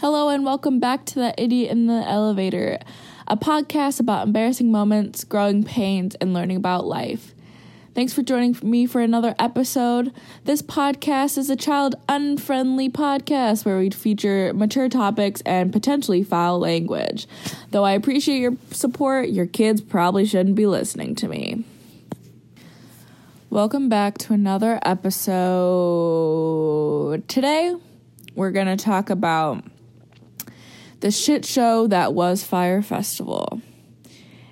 Hello, and welcome back to The Idiot in the Elevator, a podcast about embarrassing moments, growing pains, and learning about life. Thanks for joining me for another episode. This podcast is a child unfriendly podcast where we feature mature topics and potentially foul language. Though I appreciate your support, your kids probably shouldn't be listening to me. Welcome back to another episode. Today, we're going to talk about the shit show that was Fyre Festival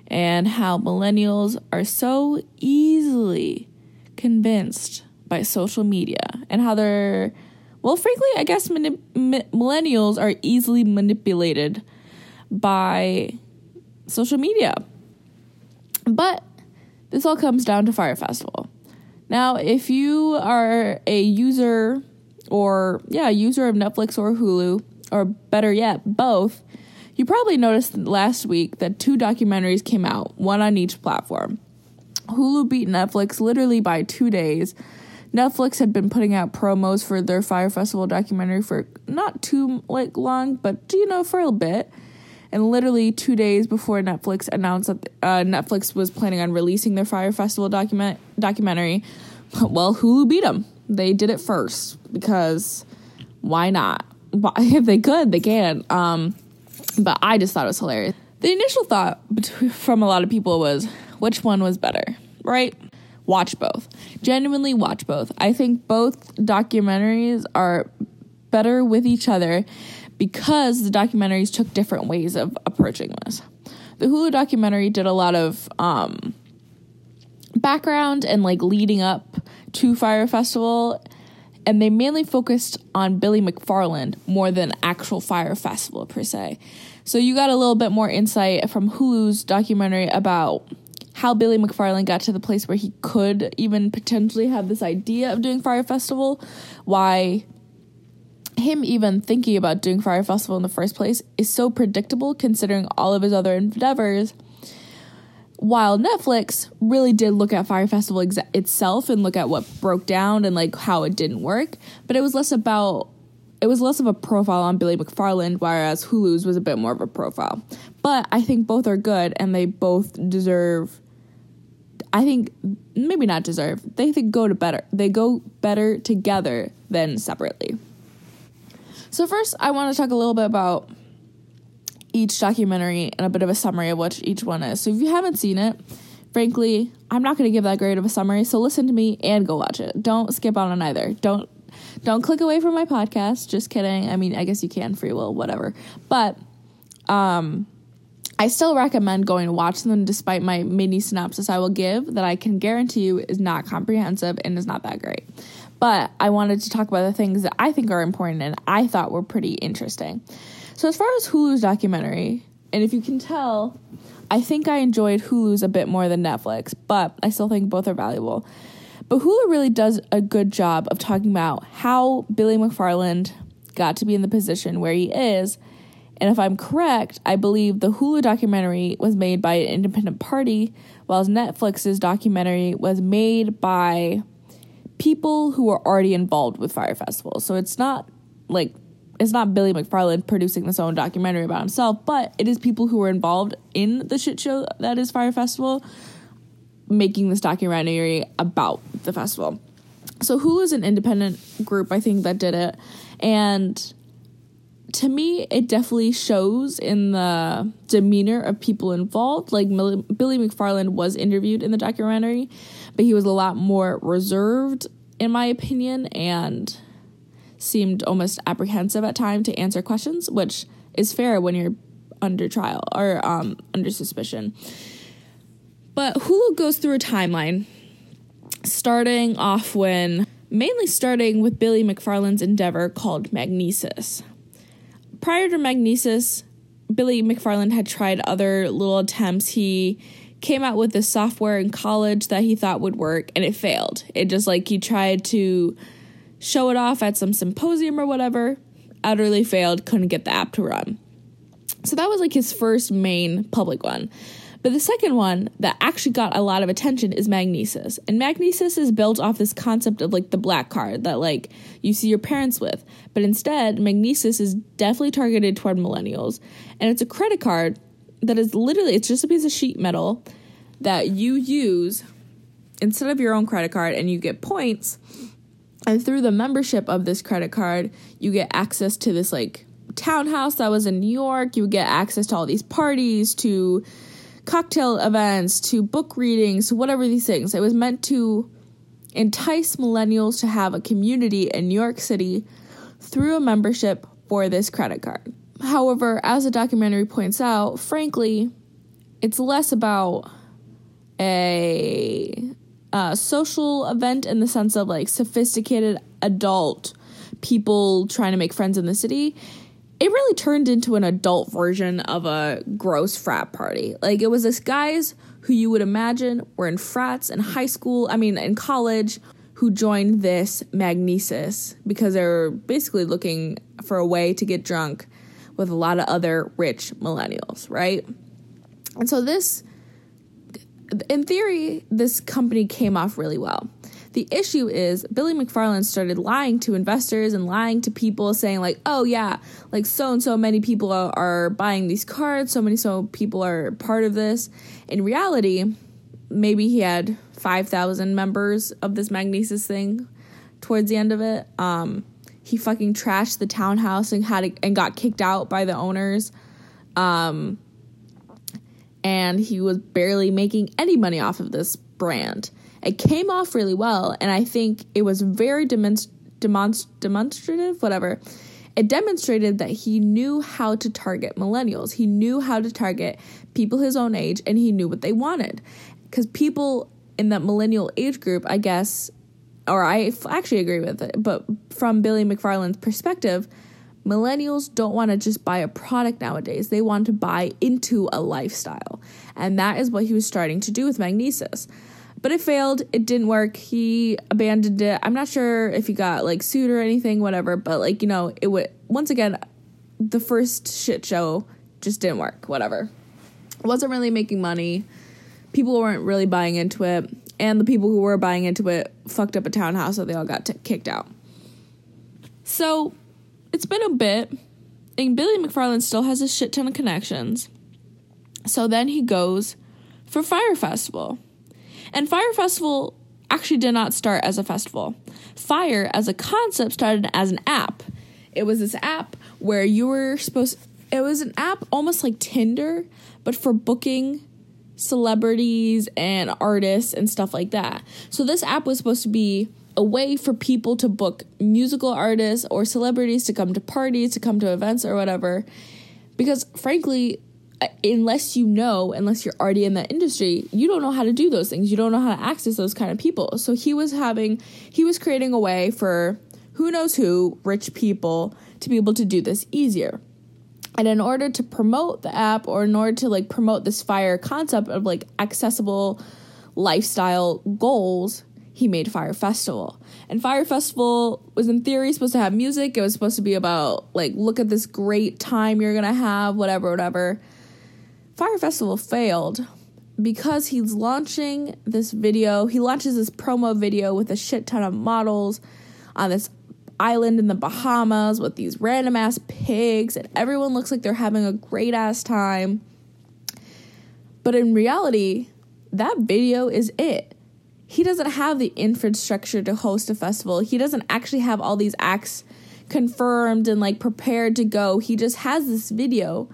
and how millennials are so easily convinced by social media and how they're well frankly i guess millennials are easily manipulated by social media. But this all comes down to Fyre Festival. Now if you are a user or yeah user of netflix or hulu or better yet, both, you probably noticed last week that two documentaries came out, one on each platform. Hulu beat Netflix literally by two days. Netflix had been putting out promos for their Fyre Festival documentary for not too like long, but you know for a bit. And literally two days before Netflix announced that uh, Netflix was planning on releasing their Fyre Festival document documentary, well, Hulu beat them. They did it first because why not? if they could, they can. Um, but I just thought it was hilarious. The initial thought from a lot of people was, which one was better, right? Watch both. Genuinely watch both. I think both documentaries are better with each other because the documentaries took different ways of approaching this. The Hulu documentary did a lot of um, background and like leading up to Fyre Festival and they mainly focused on Billy McFarland more than actual Fyre Festival per se. So you got a little bit more insight from Hulu's documentary about how Billy McFarland got to the place where he could even potentially have this idea of doing Fyre Festival, why him even thinking about doing Fyre Festival in the first place is so predictable considering all of his other endeavors while Netflix really did look at Fyre Festival itself and look at what broke down and like how it didn't work, but it was less about it was less of a profile on Billy McFarland, whereas Hulu's was a bit more of a profile. But I think both are good and they both deserve I think maybe not deserve. They think go to better. They go better together than separately. So first I want to talk a little bit about each documentary and a bit of a summary of what each one is. So if you haven't seen it, frankly, I'm not going to give that great of a summary. So listen to me and go watch it. Don't skip on either. Don't don't click away from my podcast. Just kidding. I mean, I guess you can free will, whatever. But um I still recommend going to watch them despite my mini synopsis I will give that I can guarantee you is not comprehensive and is not that great. But I wanted to talk about the things that I think are important and I thought were pretty interesting. So, as far as Hulu's documentary, and if you can tell, I think I enjoyed Hulu's a bit more than Netflix, but I still think both are valuable. But Hulu really does a good job of talking about how Billy McFarland got to be in the position where he is. And if I'm correct, I believe the Hulu documentary was made by an independent party, while Netflix's documentary was made by people who are already involved with Fyre Festival. So it's not like it's not Billy McFarland producing this own documentary about himself, but it is people who were involved in the shit show that is Fyre Festival making this documentary about the festival. So Hulu is an independent group, I think, that did it. And to me, it definitely shows in the demeanor of people involved. Like Billy McFarland was interviewed in the documentary, but he was a lot more reserved, in my opinion, and seemed almost apprehensive at time to answer questions, which is fair when you're under trial or um, under suspicion. But Hulu goes through a timeline, starting off when mainly starting with Billy McFarland's endeavor called Magnises. Prior to Magnises, Billy McFarland had tried other little attempts. He came out with this software in college that he thought would work and it failed. It just like he tried to show it off at some symposium or whatever, utterly failed, couldn't get the app to run. So that was like his first main public one. But the second one that actually got a lot of attention is Magnises. And Magnises is built off this concept of like the black card that like you see your parents with. But instead, Magnises is definitely targeted toward millennials. And it's a credit card that is literally it's just a piece of sheet metal that you use instead of your own credit card and you get points. And through the membership of this credit card, you get access to this like townhouse that was in New York. You get access to all these parties, to cocktail events, to book readings, whatever these things. It was meant to entice millennials to have a community in New York City through a membership for this credit card. However, as the documentary points out, frankly, it's less about a, a social event in the sense of like sophisticated adult people trying to make friends in the city it really turned into an adult version of a gross frat party. Like it was this guys who you would imagine were in frats in high school, I mean in college, who joined this Magnises because they're basically looking for a way to get drunk with a lot of other rich millennials, right? And so this in theory, this company came off really well. The issue is Billy McFarland started lying to investors and lying to people, saying, like, oh, yeah, like so and so many people are, buying these cards, so many so people are part of this. In reality, maybe he had 5,000 members of this Magnises thing towards the end of it. Um, he fucking trashed the townhouse and had and got kicked out by the owners. Um, and he was barely making any money off of this brand. It came off really well, and I think it was very demonst- demonst- demonstrative, whatever. It demonstrated that he knew how to target millennials. He knew how to target people his own age, and he knew what they wanted. Because people in that millennial age group, I guess, or I actually agree with it, but from Billy McFarland's perspective, millennials don't want to just buy a product nowadays. They want to buy into a lifestyle. And that is what he was starting to do with Magnises but it failed. It didn't work. He abandoned it. I'm not sure if he got like sued or anything, whatever. But like you know, it would once again, the first shit show just didn't work. Whatever. It wasn't really making money. People weren't really buying into it, and the people who were buying into it fucked up a townhouse, so they all got t- kicked out. So it's been a bit, and Billy McFarland still has a shit ton of connections. So then he goes for Fyre Festival and Fyre Festival actually did not start as a festival. Fire as a concept started as an app. It was this app where you were supposed it was an app almost like Tinder, but for booking celebrities and artists and stuff like that. So this app was supposed to be a way for people to book musical artists or celebrities to come to parties, to come to events or whatever. Because frankly, uh, unless you know, unless you're already in that industry, you don't know how to do those things. You don't know how to access those kind of people. So he was having, he was creating a way for who knows who, rich people, to be able to do this easier. And in order to promote the app or in order to like promote this fire concept of like accessible lifestyle goals, he made Fyre Festival. And Fyre Festival was in theory supposed to have music. It was supposed to be about like look at this great time you're going to have, whatever, whatever. Fyre Festival failed because he's launching this video. He launches this promo video with a shit ton of models on this island in the Bahamas with these random ass pigs, and everyone looks like they're having a great ass time. But in reality, that video is it. He doesn't have the infrastructure to host a festival. He doesn't actually have all these acts confirmed and like prepared to go. He just has this video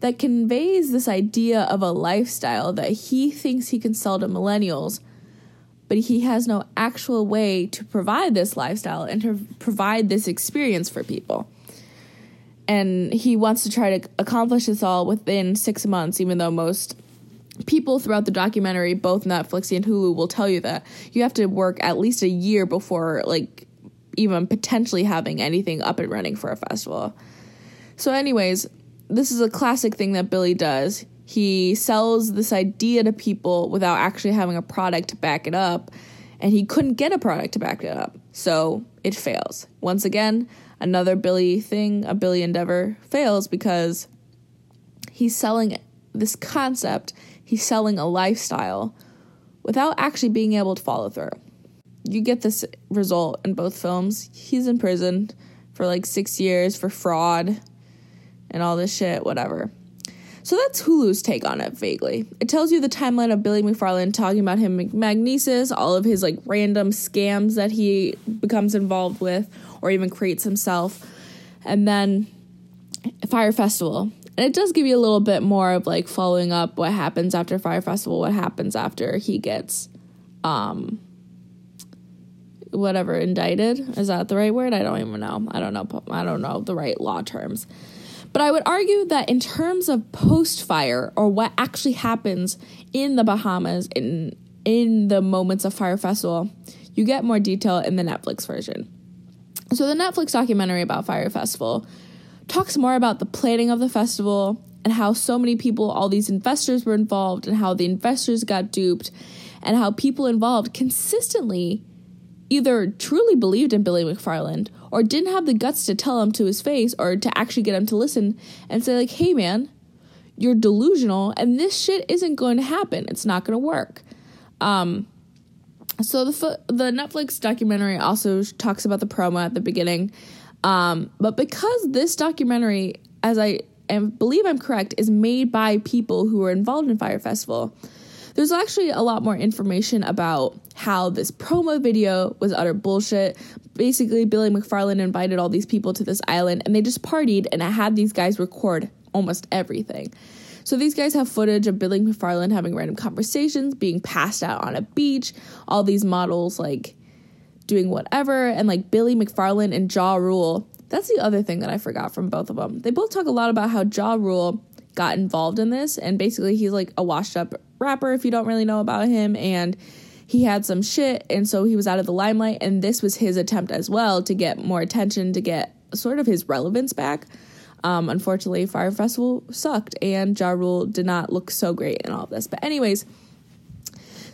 that conveys this idea of a lifestyle that he thinks he can sell to millennials, but he has no actual way to provide this lifestyle and to provide this experience for people. And he wants to try to accomplish this all within six months, even though most people throughout the documentary, both Netflix and Hulu, will tell you that you have to work at least a year before, like, even potentially having anything up and running for a festival. So, anyways, this is a classic thing that Billy does. He sells this idea to people without actually having a product to back it up, and he couldn't get a product to back it up. So it fails. Once again, another Billy thing, a Billy endeavor fails because he's selling this concept. He's selling a lifestyle without actually being able to follow through. You get this result in both films. He's in prison for like six years for fraud and all this shit, whatever. So that's Hulu's take on it vaguely. It tells you the timeline of Billy McFarland talking about him Magnises, all of his like random scams that he becomes involved with or even creates himself. And then Fyre Festival. And it does give you a little bit more of like following up what happens after Fyre Festival, what happens after he gets um whatever indicted. Is that the right word? I don't even know. I don't know. I don't know the right law terms. But I would argue that in terms of post fire or what actually happens in the Bahamas in in the moments of Fyre Festival, you get more detail in the Netflix version. So the Netflix documentary about Fyre Festival talks more about the planning of the festival and how so many people, all these investors were involved and how the investors got duped and how people involved consistently either truly believed in Billy McFarland or didn't have the guts to tell him to his face or to actually get him to listen and say like, "Hey man, you're delusional and this shit isn't going to happen. It's not going to work." Um so the the Netflix documentary also talks about the promo at the beginning. Um but because this documentary as I am, believe I'm correct is made by people who were involved in Fyre Festival there's actually a lot more information about how this promo video was utter bullshit. Basically, Billy McFarland invited all these people to this island and they just partied and I had these guys record almost everything. So these guys have footage of Billy McFarland having random conversations, being passed out on a beach, all these models like doing whatever, and like Billy McFarland and Ja Rule. That's the other thing that I forgot from both of them. They both talk a lot about how Ja Rule got involved in this, and basically he's like a washed up rapper if you don't really know about him and he had some shit and so he was out of the limelight and this was his attempt as well to get more attention to get sort of his relevance back um, unfortunately Fyre Festival sucked and ja rule did not look so great in all of this but anyways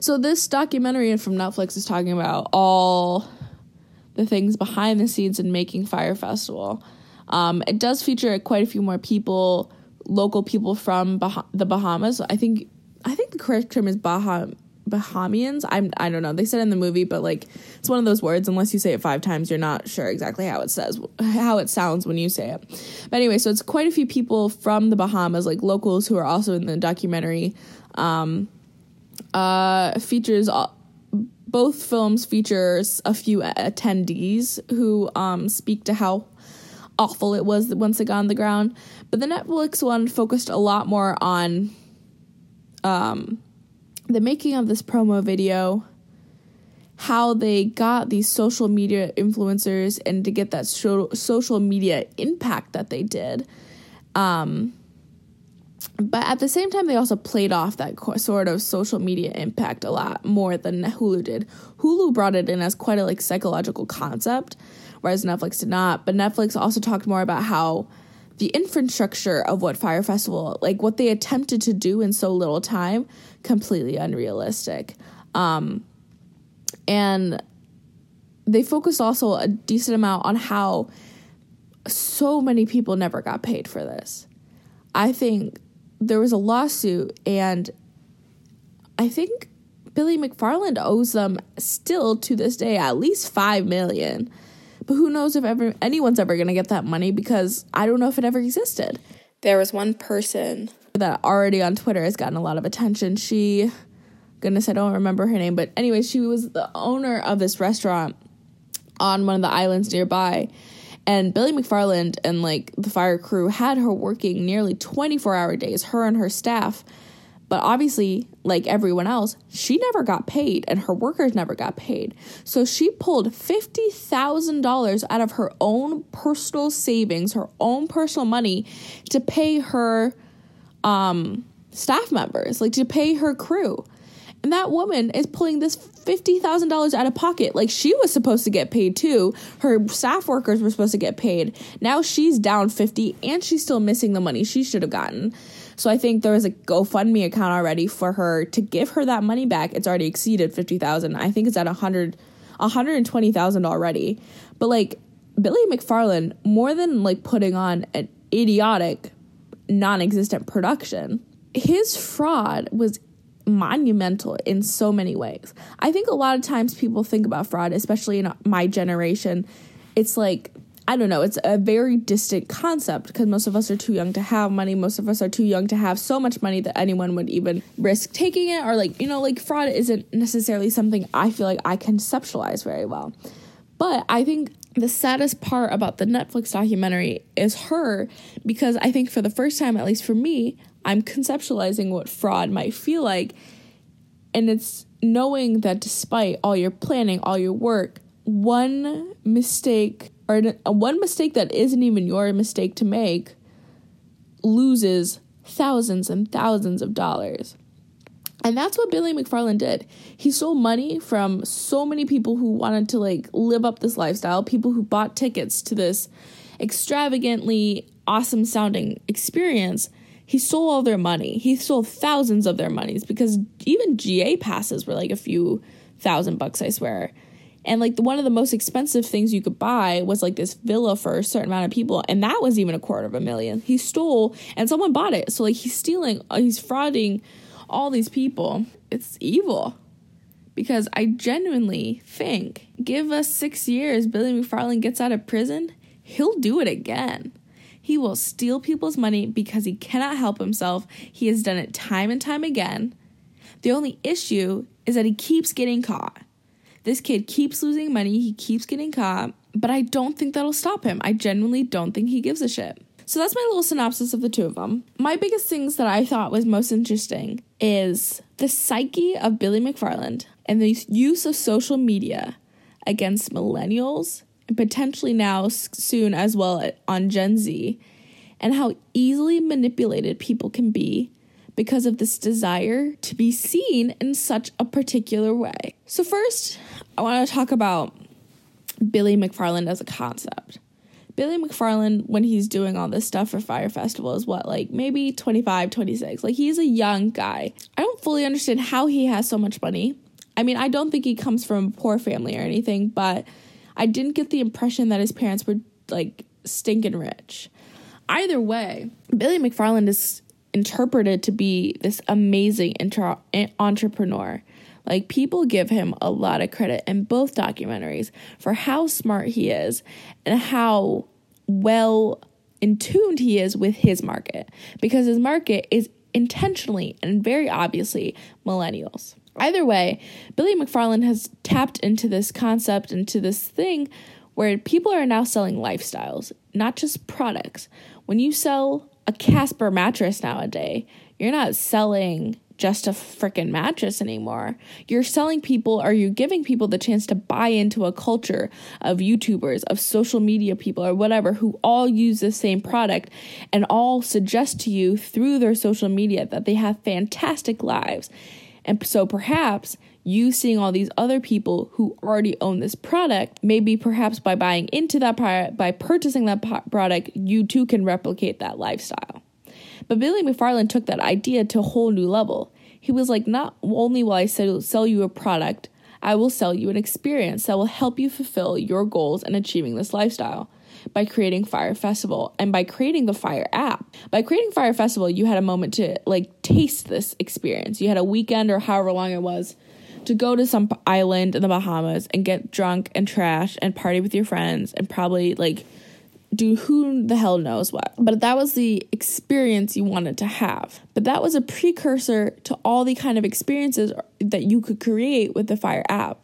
so this documentary from netflix is talking about all the things behind the scenes in making Fyre Festival um, it does feature quite a few more people local people from bah- the bahamas i think I think the correct term is Baha Bahamians. I'm I don't know. They said in the movie, but like it's one of those words. Unless you say it five times, you're not sure exactly how it says how it sounds when you say it. But anyway, so it's quite a few people from the Bahamas, like locals, who are also in the documentary. Um, uh, features both films features a few attendees who um, speak to how awful it was once it got on the ground. But the Netflix one focused a lot more on um, the making of this promo video, how they got these social media influencers and to get that so- social media impact that they did. Um, but at the same time, they also played off that co- sort of social media impact a lot more than Hulu did. Hulu brought it in as quite a like psychological concept, whereas Netflix did not. But Netflix also talked more about how the infrastructure of what Fyre Festival, like what they attempted to do in so little time, completely unrealistic. Um, and they focused also a decent amount on how so many people never got paid for this. I think there was a lawsuit, and I think Billy McFarland owes them still to this day at least five million. But who knows if ever anyone's ever to get that money because I don't know if it ever existed. There was one person that already on Twitter has gotten a lot of attention. She goodness, I don't remember her name, but anyway, she was the owner of this restaurant on one of the islands nearby. And Billy McFarland and like the fire crew had her working nearly 24 hour days, her and her staff but obviously, like everyone else, she never got paid and her workers never got paid. So she pulled $50,000 out of her own personal savings, her own personal money to pay her um, staff members, like to pay her crew. And that woman is pulling this $50,000 out of pocket. Like she was supposed to get paid too. Her staff workers were supposed to get paid. Now she's down 50 and she's still missing the money she should have gotten. So I think there is a GoFundMe account already for her to give her that money back. It's already exceeded 50,000. I think it's at 100 120,000 already. But like Billy McFarland more than like putting on an idiotic non-existent production, his fraud was monumental in so many ways. I think a lot of times people think about fraud, especially in my generation, it's like I don't know, it's a very distant concept because most of us are too young to have money. Most of us are too young to have so much money that anyone would even risk taking it or like, you know, like fraud isn't necessarily something I feel like I conceptualize very well. But I think the saddest part about the Netflix documentary is her because I think for the first time, at least for me, I'm conceptualizing what fraud might feel like. And it's knowing that despite all your planning, all your work, one mistake or uh, one mistake that isn't even your mistake to make loses thousands and thousands of dollars. And that's what Billy McFarland did. He stole money from so many people who wanted to like live up this lifestyle, people who bought tickets to this extravagantly awesome sounding experience. He stole all their money. He stole thousands of their monies because even GA passes were like a few thousand bucks, I swear. And like the, one of the most expensive things you could buy was like this villa for a certain amount of people, and that was even a quarter of a million. He stole, and someone bought it. So like he's stealing, uh, he's frauding all these people. It's evil. Because I genuinely think, give us six years, Billy McFarland gets out of prison, he'll do it again. He will steal people's money because he cannot help himself. He has done it time and time again. The only issue is that he keeps getting caught. This kid keeps losing money, he keeps getting caught, but I don't think that'll stop him. I genuinely don't think he gives a shit. So that's my little synopsis of the two of them. My biggest things that I thought was most interesting is the psyche of Billy McFarland and the use of social media against millennials potentially now soon as well uh, on Gen Z and how easily manipulated people can be because of this desire to be seen in such a particular way. So, first, I want to talk about Billy McFarland as a concept. Billy McFarland, when he's doing all this stuff for Fire Festival, is what, like maybe 25, 26. Like, he's a young guy. I don't fully understand how he has so much money. I mean, I don't think he comes from a poor family or anything, but I didn't get the impression that his parents were like stinking rich. Either way, Billy McFarland is interpreted to be this amazing intra- eh, entrepreneur. Like, people give him a lot of credit in both documentaries for how smart he is and how well in tuned he is with his market because his market is intentionally and very obviously millennials. Either way, Billy McFarland has tapped into this concept, into this thing where people are now selling lifestyles, not just products. When you sell a Casper mattress nowadays. You're not selling just a freaking mattress anymore. You're selling people or you're giving people the chance to buy into a culture of YouTubers, of social media people, or whatever who all use the same product and all suggest to you through their social media that they have fantastic lives. And so perhaps you seeing all these other people who already own this product, maybe perhaps by buying into that product, by purchasing that product, you too can replicate that lifestyle. But Billy McFarland took that idea to a whole new level. He was like, not only will I sell, sell you a product, I will sell you an experience that will help you fulfill your goals in achieving this lifestyle by creating Fyre Festival and by creating the Fyre app. By creating Fyre Festival, you had a moment to like taste this experience. You had a weekend or however long it was to go to some island in the Bahamas and get drunk and trash and party with your friends and probably like do who the hell knows what. But that was the experience you wanted to have. But that was a precursor to all the kind of experiences that you could create with the Fyre app.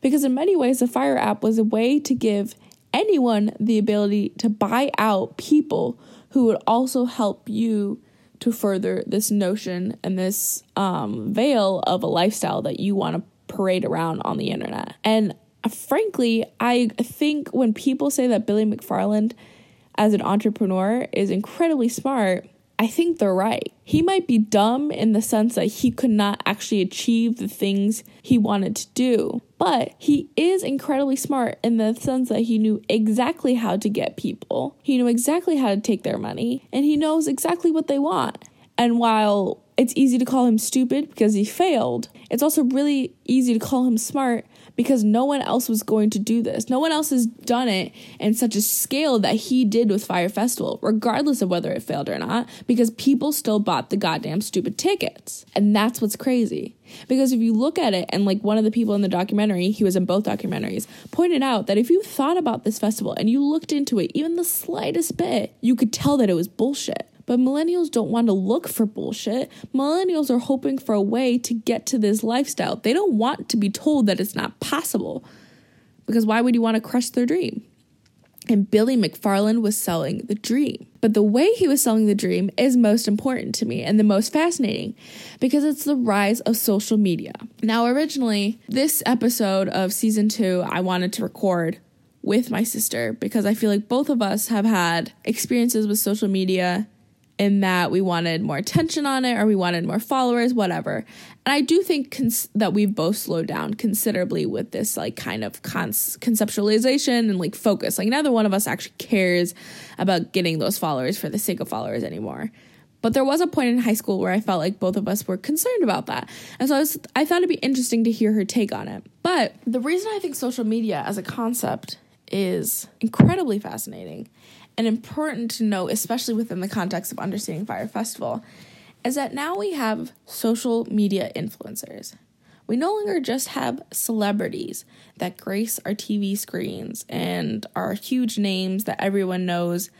Because in many ways, the Fyre app was a way to give anyone the ability to buy out people who would also help you to further this notion and this um, veil of a lifestyle that you want to parade around on the internet. And frankly, I think when people say that Billy McFarland as an entrepreneur is incredibly smart, I think they're right. He might be dumb in the sense that he could not actually achieve the things he wanted to do, but he is incredibly smart in the sense that he knew exactly how to get people, he knew exactly how to take their money, and he knows exactly what they want. And while it's easy to call him stupid because he failed, it's also really easy to call him smart because no one else was going to do this. No one else has done it in such a scale that he did with Fyre Festival, regardless of whether it failed or not, because people still bought the goddamn stupid tickets. And that's what's crazy. Because if you look at it, and like one of the people in the documentary, he was in both documentaries, pointed out that if you thought about this festival and you looked into it even the slightest bit, you could tell that it was bullshit. But millennials don't want to look for bullshit. Millennials are hoping for a way to get to this lifestyle. They don't want to be told that it's not possible. Because why would you want to crush their dream? And Billy McFarland was selling the dream. But the way he was selling the dream is most important to me and the most fascinating because it's the rise of social media. Now, originally, this episode of season two, I wanted to record with my sister because I feel like both of us have had experiences with social media in that we wanted more attention on it or we wanted more followers, whatever. And I do think cons- that we've both slowed down considerably with this like kind of cons- conceptualization and like focus. Like neither one of us actually cares about getting those followers for the sake of followers anymore. But there was a point in high school where I felt like both of us were concerned about that. And so I, was, I thought it'd be interesting to hear her take on it. But the reason I think social media as a concept is incredibly fascinating and important to note, especially within the context of understanding Fyre Festival, is that now we have social media influencers. We no longer just have celebrities that grace our TV screens and are huge names that everyone knows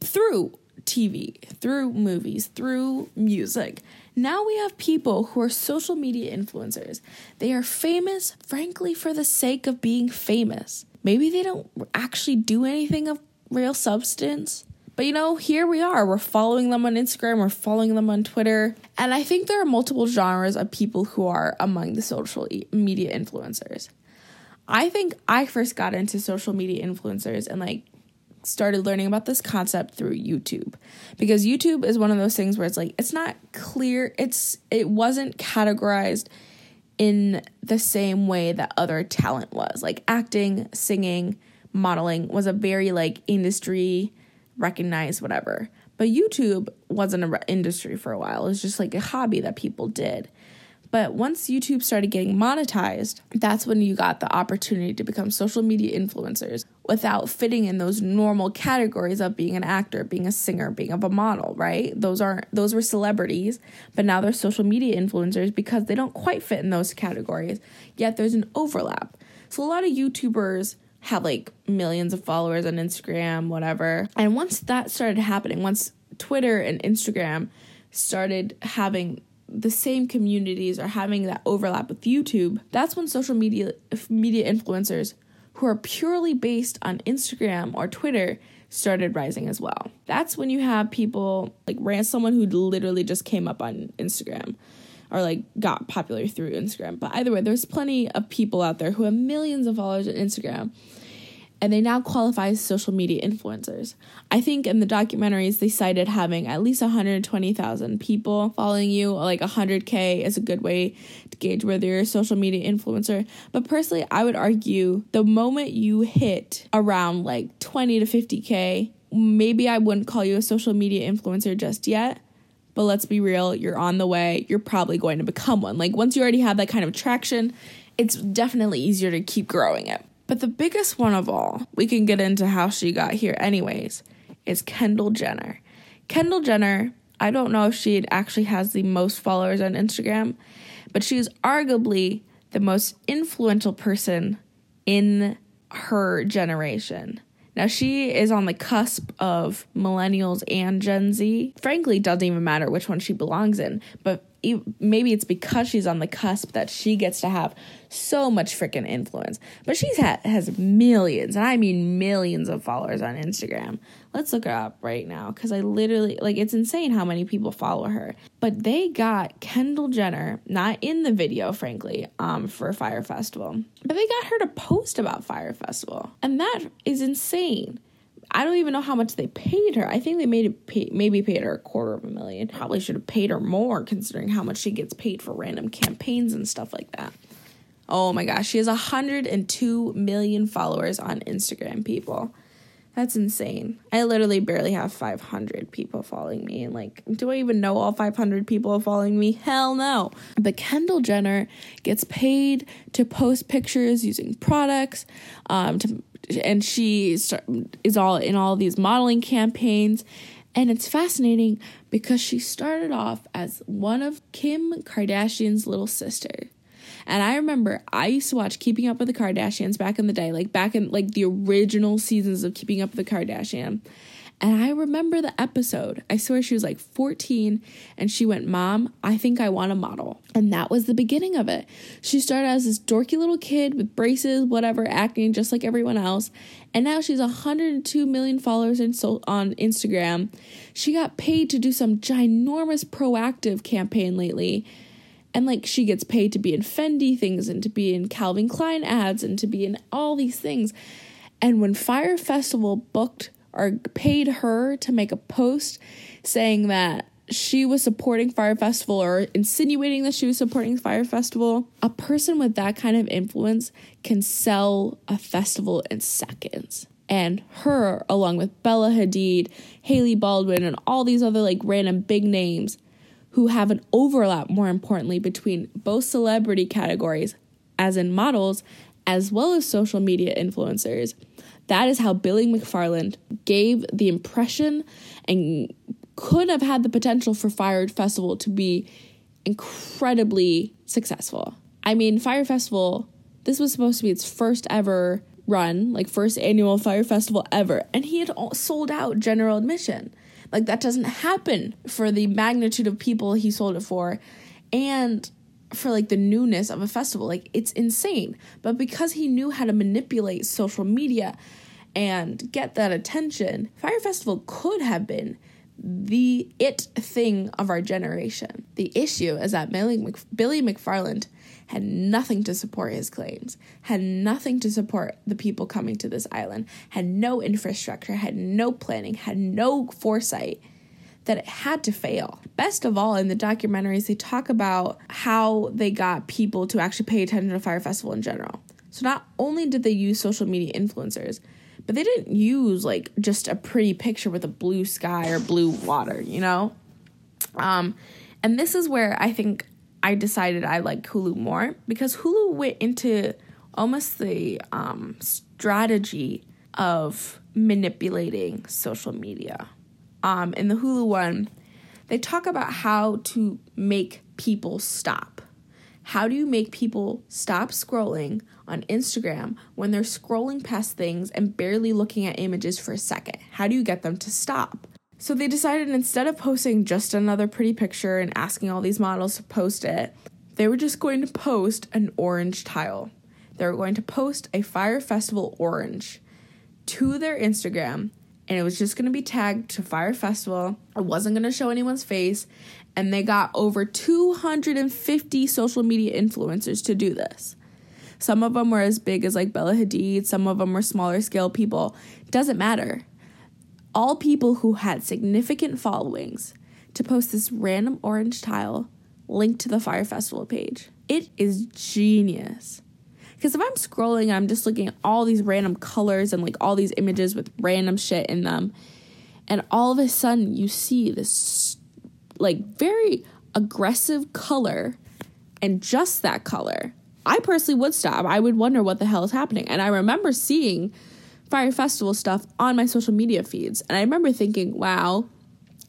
through TV, through movies, through music. Now we have people who are social media influencers. They are famous, frankly, for the sake of being famous. Maybe they don't actually do anything of real substance. But you know, here we are. We're following them on Instagram, we're following them on Twitter. And I think there are multiple genres of people who are among the social media influencers. I think I first got into social media influencers and like started learning about this concept through YouTube because YouTube is one of those things where it's like it's not clear it's it wasn't categorized in the same way that other talent was like acting, singing, modeling was a very like industry recognized whatever. But YouTube wasn't an industry for a while. It was just like a hobby that people did. But once YouTube started getting monetized, that's when you got the opportunity to become social media influencers without fitting in those normal categories of being an actor, being a singer, being of a model, right? Those aren't those were celebrities, but now they're social media influencers because they don't quite fit in those categories. Yet there's an overlap. So a lot of YouTubers have like millions of followers on Instagram, whatever. And once that started happening, once Twitter and Instagram started having the same communities or having that overlap with YouTube, that's when social media media influencers who are purely based on Instagram or Twitter started rising as well. That's when you have people like ran someone who literally just came up on Instagram or like got popular through Instagram. But either way, there's plenty of people out there who have millions of followers on Instagram and they now qualify as social media influencers. I think in the documentaries they cited having at least 120,000 people following you, like 100k is a good way to gauge whether you're a social media influencer. But personally, I would argue the moment you hit around like 20 to 50k, maybe I wouldn't call you a social media influencer just yet. But let's be real, you're on the way. You're probably going to become one. Like once you already have that kind of traction, it's definitely easier to keep growing it. But the biggest one of all, we can get into how she got here anyways, is Kendall Jenner. Kendall Jenner, I don't know if she actually has the most followers on Instagram, but she's arguably the most influential person in her generation. Now, she is on the cusp of millennials and Gen Z. Frankly, doesn't even matter which one she belongs in, but maybe it's because she's on the cusp that she gets to have so much freaking influence. But she's ha- has millions, and I mean millions of followers on Instagram. Let's look her up right now because I literally like it's insane how many people follow her. But they got Kendall Jenner, not in the video, frankly, um, for Fyre Festival, but they got her to post about Fyre Festival, and that is insane. I don't even know how much they paid her. I think they made pay, maybe paid her a quarter of a million. Probably should have paid her more considering how much she gets paid for random campaigns and stuff like that. Oh my gosh, she has 102 million followers on Instagram, people. That's insane. I literally barely have 500 people following me. And like, do I even know all 500 people following me? Hell no. But Kendall Jenner gets paid to post pictures using products, um, to, and she is all in all these modeling campaigns. And it's fascinating because she started off as one of Kim Kardashian's little sister. And I remember I used to watch Keeping Up with the Kardashians back in the day, like back in like the original seasons of Keeping Up with the Kardashian. And I remember the episode. I swear she was like 14 and she went, Mom, I think I want a model. And that was the beginning of it. She started as this dorky little kid with braces, whatever, acting just like everyone else. And now she's 102 million followers in so- on Instagram. She got paid to do some ginormous Proactiv campaign lately and like she gets paid to be in Fendi things and to be in Calvin Klein ads and to be in all these things. And when Fyre Festival booked or paid her to make a post saying that she was supporting Fyre Festival or insinuating that she was supporting Fyre Festival, a person with that kind of influence can sell a festival in seconds. And her, along with Bella Hadid, Hailey Baldwin, and all these other like random big names, who have an overlap, more importantly, between both celebrity categories, as in models, as well as social media influencers. That is how Billy McFarland gave the impression and could have had the potential for Fyre Festival to be incredibly successful. I mean, Fyre Festival, this was supposed to be its first ever run, like first annual Fyre Festival ever, and he had sold out general admission. Like that doesn't happen for the magnitude of people he sold it for and for like the newness of a festival. Like it's insane. But because he knew how to manipulate social media and get that attention, Fyre Festival could have been the it thing of our generation. The issue is that Billy, Mc- Billy McFarland had nothing to support his claims, had nothing to support the people coming to this island, had no infrastructure, had no planning, had no foresight that it had to fail. Best of all, in the documentaries, they talk about how they got people to actually pay attention to Fyre Festival in general. So not only did they use social media influencers, but they didn't use like just a pretty picture with a blue sky or blue water, you know? Um, and this is where I think I decided I like Hulu more because Hulu went into almost the um, strategy of manipulating social media. Um, in the Hulu one, they talk about how to make people stop. How do you make people stop scrolling on Instagram when they're scrolling past things and barely looking at images for a second? How do you get them to stop? So they decided instead of posting just another pretty picture and asking all these models to post it, they were just going to post an orange tile. They were going to post a Fyre Festival orange to their Instagram, and it was just going to be tagged to Fyre Festival. It wasn't going to show anyone's face, and they got over 250 social media influencers to do this. Some of them were as big as like Bella Hadid, some of them were smaller scale people. Doesn't matter all people who had significant followings to post this random orange tile linked to the Fyre Festival page. It is genius. Because if I'm scrolling, I'm just looking at all these random colors and like all these images with random shit in them. And all of a sudden, you see this like very aggressive color and just that color. I personally would stop. I would wonder what the hell is happening. And I remember seeing Fyre Festival stuff on my social media feeds. And I remember thinking, wow,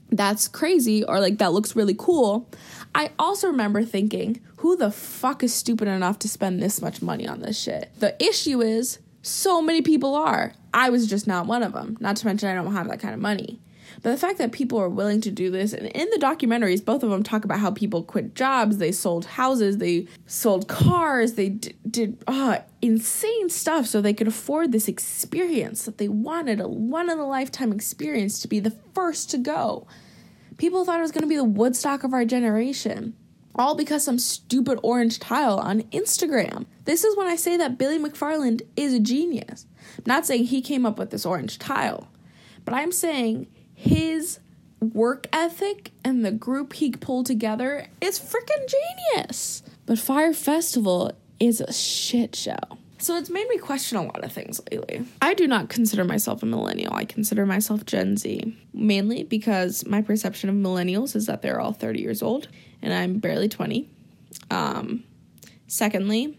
that's crazy, or like that looks really cool. I also remember thinking, who the fuck is stupid enough to spend this much money on this shit? The issue is, so many people are. I was just not one of them. Not to mention, I don't have that kind of money. But the fact that people are willing to do this, and in the documentaries, both of them talk about how people quit jobs, they sold houses, they sold cars, they d- did uh, insane stuff so they could afford this experience that they wanted a one in a lifetime experience to be the first to go. People thought it was going to be the Woodstock of our generation. All because some stupid orange tile on Instagram. This is when I say that Billy McFarland is a genius. I'm not saying he came up with this orange tile, but I'm saying his work ethic and the group he pulled together is freaking genius. But Fyre Festival is a shit show. So it's made me question a lot of things lately. I do not consider myself a millennial. I consider myself Gen Z, mainly because my perception of millennials is that they're all 30 years old and I'm barely 20. Um, secondly,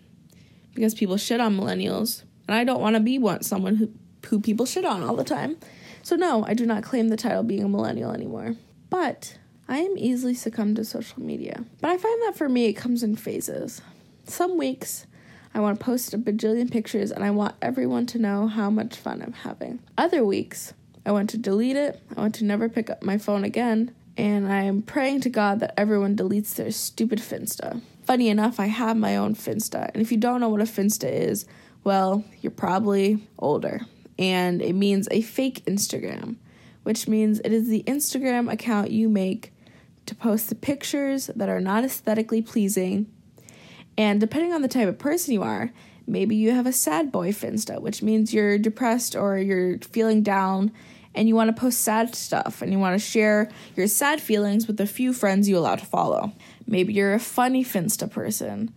because people shit on millennials, and I don't want to be one someone who who people shit on all the time. So no, I do not claim the title being a millennial anymore. But I am easily succumb to social media. But I find that for me it comes in phases. Some weeks I want to post a bajillion pictures and I want everyone to know how much fun I'm having. Other weeks I want to delete it. I want to never pick up my phone again. And I am praying to God that everyone deletes their stupid Finsta. Funny enough, I have my own Finsta. And if you don't know what a Finsta is, well, you're probably older. And it means a fake Instagram, which means it is the Instagram account you make to post the pictures that are not aesthetically pleasing. And depending on the type of person you are, maybe you have a sad boy Finsta, which means you're depressed or you're feeling down and you want to post sad stuff and you want to share your sad feelings with the few friends you allow to follow. Maybe you're a funny Finsta person.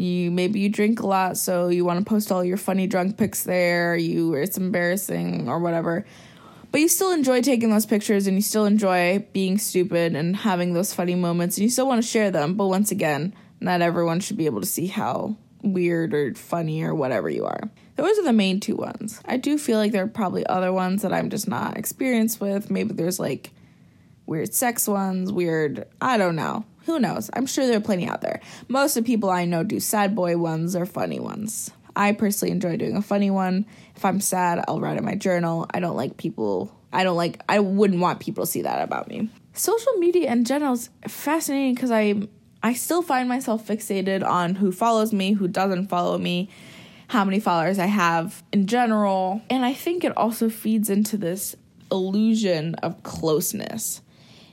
You maybe you drink a lot, so you want to post all your funny drunk pics there. You it's embarrassing or whatever. But you still enjoy taking those pictures and you still enjoy being stupid and having those funny moments and you still want to share them. But once again, not everyone should be able to see how weird or funny or whatever you are. Those are the main two ones. I do feel like there are probably other ones that I'm just not experienced with. Maybe there's like weird sex ones, weird, I don't know. Who knows? I'm sure there are plenty out there. Most of the people I know do sad boy ones or funny ones. I personally enjoy doing a funny one. If I'm sad, I'll write in my journal. I don't like people, I don't like, I wouldn't want people to see that about me. Social media in general is fascinating because I, I still find myself fixated on who follows me, who doesn't follow me, how many followers I have in general. And I think it also feeds into this illusion of closeness.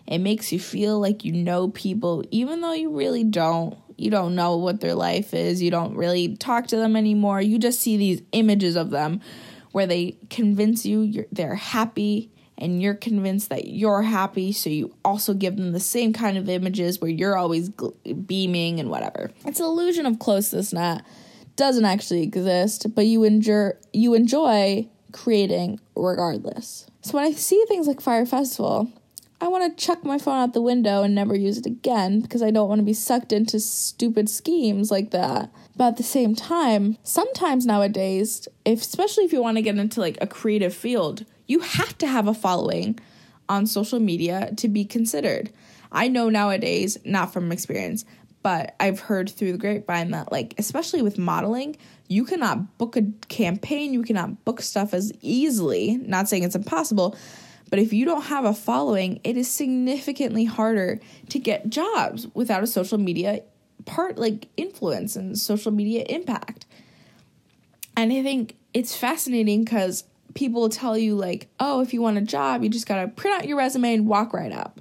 It makes you feel like you know people, even though you really don't you don't know what their life is. You don't really talk to them anymore. You just see these images of them where they convince you they're happy and you're convinced that you're happy. So you also give them the same kind of images where you're always gl- beaming and whatever. It's an illusion of closeness that doesn't actually exist, but you enjoy you enjoy creating regardless. So when I see things like Fyre Festival, I want to chuck my phone out the window and never use it again because I don't want to be sucked into stupid schemes like that. But at the same time, sometimes nowadays, if especially if you want to get into like a creative field, you have to have a following on social media to be considered. I know nowadays, not from experience, but I've heard through the grapevine that like especially with modeling, you cannot book a campaign, you cannot book stuff as easily, not saying it's impossible, but if you don't have a following, it is significantly harder to get jobs without a social media part like influence and social media impact. And I think it's fascinating because people tell you, like, oh, if you want a job, you just gotta print out your resume and walk right up.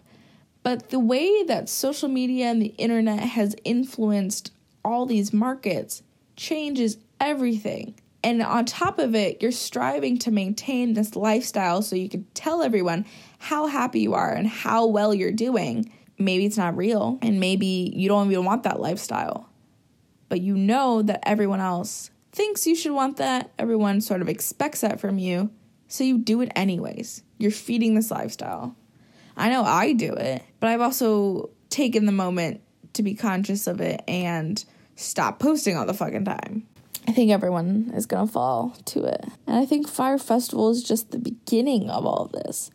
But the way that social media and the internet has influenced all these markets changes everything. And on top of it, you're striving to maintain this lifestyle so you can tell everyone how happy you are and how well you're doing. Maybe it's not real, and maybe you don't even want that lifestyle. But you know that everyone else thinks you should want that, everyone sort of expects that from you, so you do it anyways. You're feeding this lifestyle. I know I do it, but I've also taken the moment to be conscious of it and stop posting all the fucking time. I think everyone is going to fall to it. And I think Fyre Festival is just the beginning of all of this.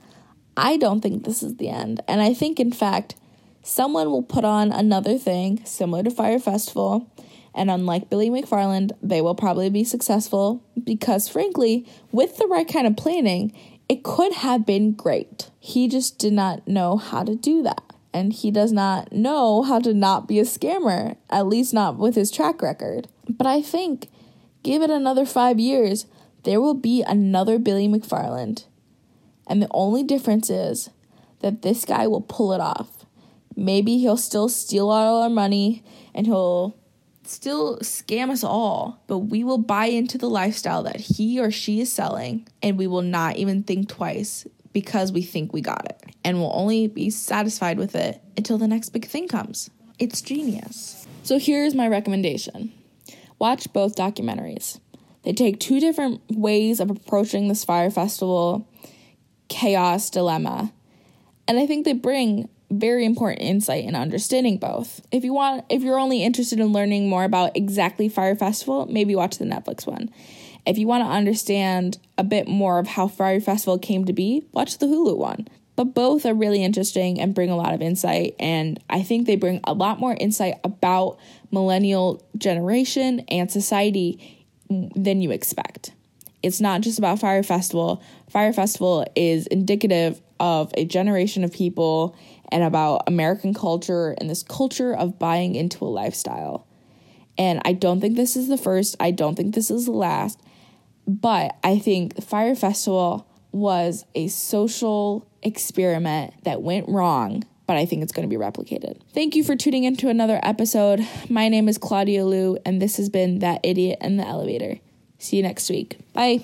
I don't think this is the end. And I think, in fact, someone will put on another thing similar to Fyre Festival. And unlike Billy McFarland, they will probably be successful because, frankly, with the right kind of planning, it could have been great. He just did not know how to do that. And he does not know how to not be a scammer, at least not with his track record. But I think Give it another five years, there will be another Billy McFarland. And the only difference is that this guy will pull it off. Maybe he'll still steal all our money and he'll still scam us all, but we will buy into the lifestyle that he or she is selling and we will not even think twice because we think we got it. And we'll only be satisfied with it until the next big thing comes. It's genius. So here's my recommendation watch both documentaries. They take two different ways of approaching this Fyre Festival chaos dilemma. And I think they bring very important insight in understanding both. If you want if you're only interested in learning more about exactly Fyre Festival, maybe watch the Netflix one. If you want to understand a bit more of how Fyre Festival came to be, watch the Hulu one. But both are really interesting and bring a lot of insight and I think they bring a lot more insight about millennial generation and society than you expect. It's not just about Fyre Festival. Fyre Festival is indicative of a generation of people and about American culture and this culture of buying into a lifestyle. And I don't think this is the first, I don't think this is the last, but I think Fyre Festival was a social experiment that went wrong, but I think it's going to be replicated. Thank you for tuning into another episode. My name is Claudia Liu, and this has been That Idiot in the Elevator. See you next week. Bye.